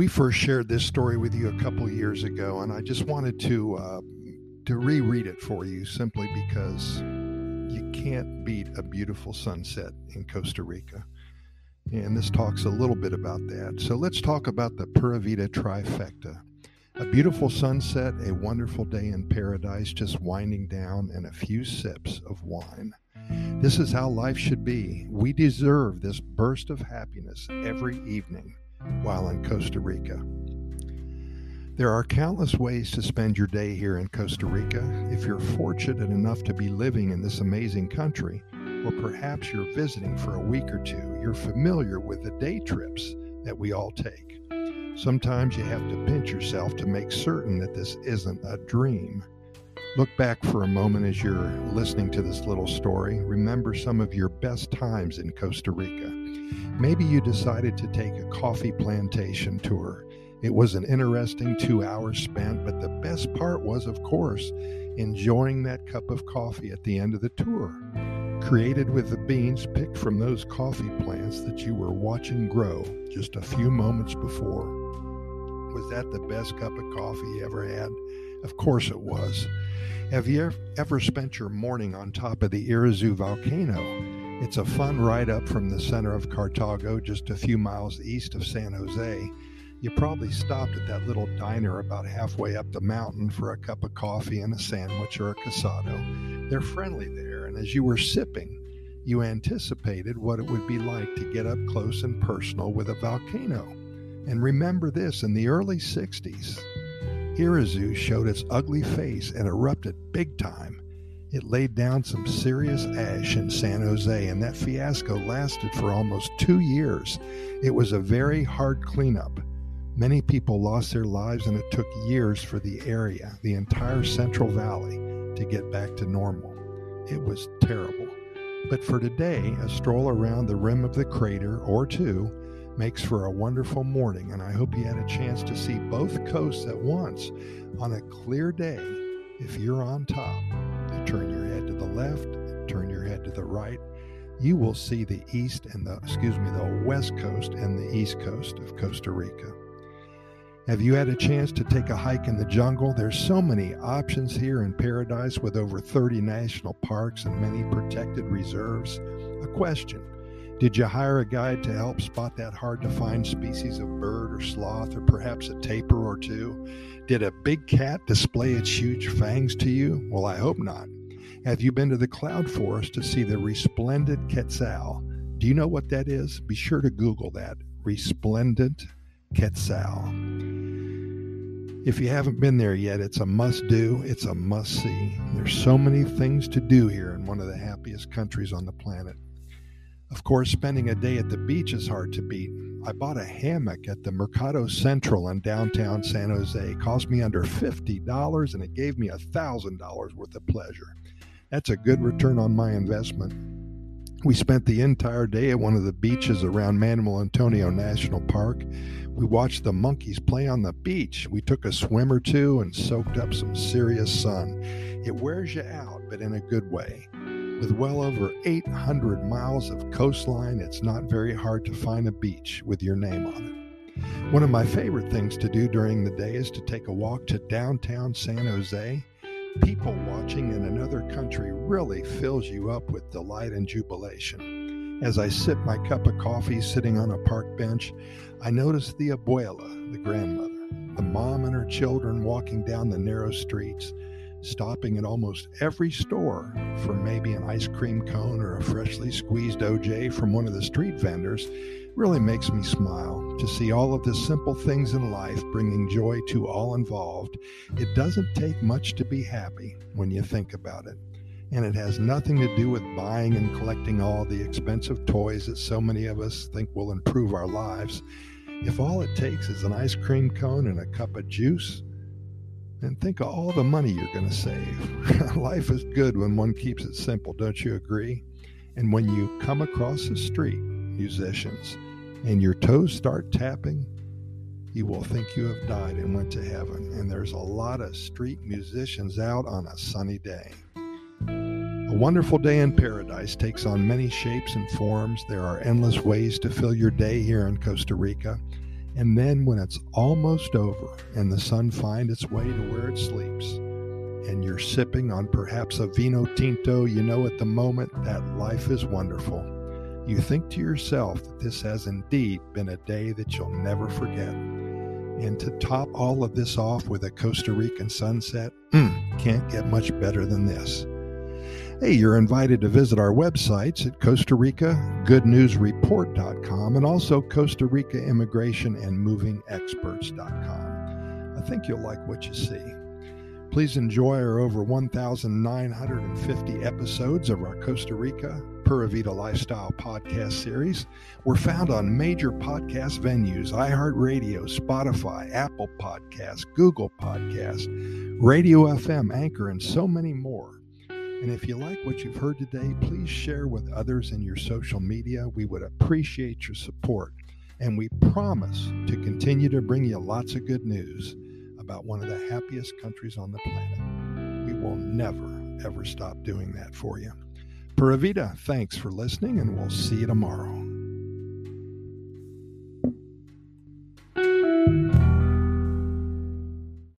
We first shared this story with you a couple years ago, and I just wanted to uh, to reread it for you simply because you can't beat a beautiful sunset in Costa Rica. And this talks a little bit about that. So let's talk about the Pura Vida trifecta. A beautiful sunset, a wonderful day in paradise, just winding down, and a few sips of wine. This is how life should be. We deserve this burst of happiness every evening while in Costa Rica. There are countless ways to spend your day here in Costa Rica. If you're fortunate enough to be living in this amazing country, or perhaps you're visiting for a week or two, you're familiar with the day trips that we all take. Sometimes you have to pinch yourself to make certain that this isn't a dream. Look back for a moment as you're listening to this little story. Remember some of your best times in Costa Rica. Maybe you decided to take a coffee plantation tour. It was an interesting two hours spent, but the best part was, of course, enjoying that cup of coffee at the end of the tour. Created with the beans picked from those coffee plants that you were watching grow just a few moments before. Was that the best cup of coffee you ever had? Of course it was. Have you ever spent your morning on top of the Irazu volcano? It's a fun ride up from the center of Cartago, just a few miles east of San Jose. You probably stopped at that little diner about halfway up the mountain for a cup of coffee and a sandwich or a casado. They're friendly there, and as you were sipping, you anticipated what it would be like to get up close and personal with a volcano. And remember this in the early 60s, Irazu showed its ugly face and erupted big time it laid down some serious ash in San Jose, and that fiasco lasted for almost two years. It was a very hard cleanup. Many people lost their lives, and it took years for the area, the entire Central Valley, to get back to normal. It was terrible. But for today, a stroll around the rim of the crater or two makes for a wonderful morning, and I hope you had a chance to see both coasts at once on a clear day if you're on top turn your head to the left, turn your head to the right, you will see the east and the, excuse me, the west coast and the east coast of Costa Rica. Have you had a chance to take a hike in the jungle? There's so many options here in paradise with over 30 national parks and many protected reserves. A question Did you hire a guide to help spot that hard to find species of bird or sloth or perhaps a tapir or two? Did a big cat display its huge fangs to you? Well, I hope not. Have you been to the cloud forest to see the resplendent quetzal? Do you know what that is? Be sure to Google that. Resplendent quetzal. If you haven't been there yet, it's a must do, it's a must see. There's so many things to do here in one of the happiest countries on the planet. Of course, spending a day at the beach is hard to beat. I bought a hammock at the Mercado Central in downtown San Jose. It cost me under $50 and it gave me $1,000 worth of pleasure. That's a good return on my investment. We spent the entire day at one of the beaches around Manuel Antonio National Park. We watched the monkeys play on the beach. We took a swim or two and soaked up some serious sun. It wears you out, but in a good way. With well over 800 miles of coastline, it's not very hard to find a beach with your name on it. One of my favorite things to do during the day is to take a walk to downtown San Jose. People watching in another country really fills you up with delight and jubilation. As I sip my cup of coffee sitting on a park bench, I notice the abuela, the grandmother, the mom and her children walking down the narrow streets stopping at almost every store for maybe an ice cream cone or a freshly squeezed OJ from one of the street vendors really makes me smile to see all of the simple things in life bringing joy to all involved. It doesn't take much to be happy when you think about it. And it has nothing to do with buying and collecting all the expensive toys that so many of us think will improve our lives. If all it takes is an ice cream cone and a cup of juice, and think of all the money you're going to save. Life is good when one keeps it simple, don't you agree? And when you come across the street, musicians, and your toes start tapping, you will think you have died and went to heaven. And there's a lot of street musicians out on a sunny day. A wonderful day in paradise takes on many shapes and forms. There are endless ways to fill your day here in Costa Rica And then when it's almost over and the sun finds its way to where it sleeps, and you're sipping on perhaps a vino tinto, you know at the moment that life is wonderful. You think to yourself that this has indeed been a day that you'll never forget. And to top all of this off with a Costa Rican sunset, mm, can't get much better than this. Hey, you're invited to visit our websites at Costa Rica Good News GoodNewsReport.com and also Costa Rica Immigration and Moving Experts.com. I think you'll like what you see. Please enjoy our over 1,950 episodes of our Costa Rica Pura Vida Lifestyle podcast series. We're found on major podcast venues iHeartRadio, Spotify, Apple Podcasts, Google Podcasts, Radio FM, Anchor, and so many more. And if you like what you've heard today, please share with others in your social media. We would appreciate your support. And we promise to continue to bring you lots of good news about one of the happiest countries on the planet. We will never, ever stop doing that for you. Pura Vida, thanks for listening, and we'll see you tomorrow.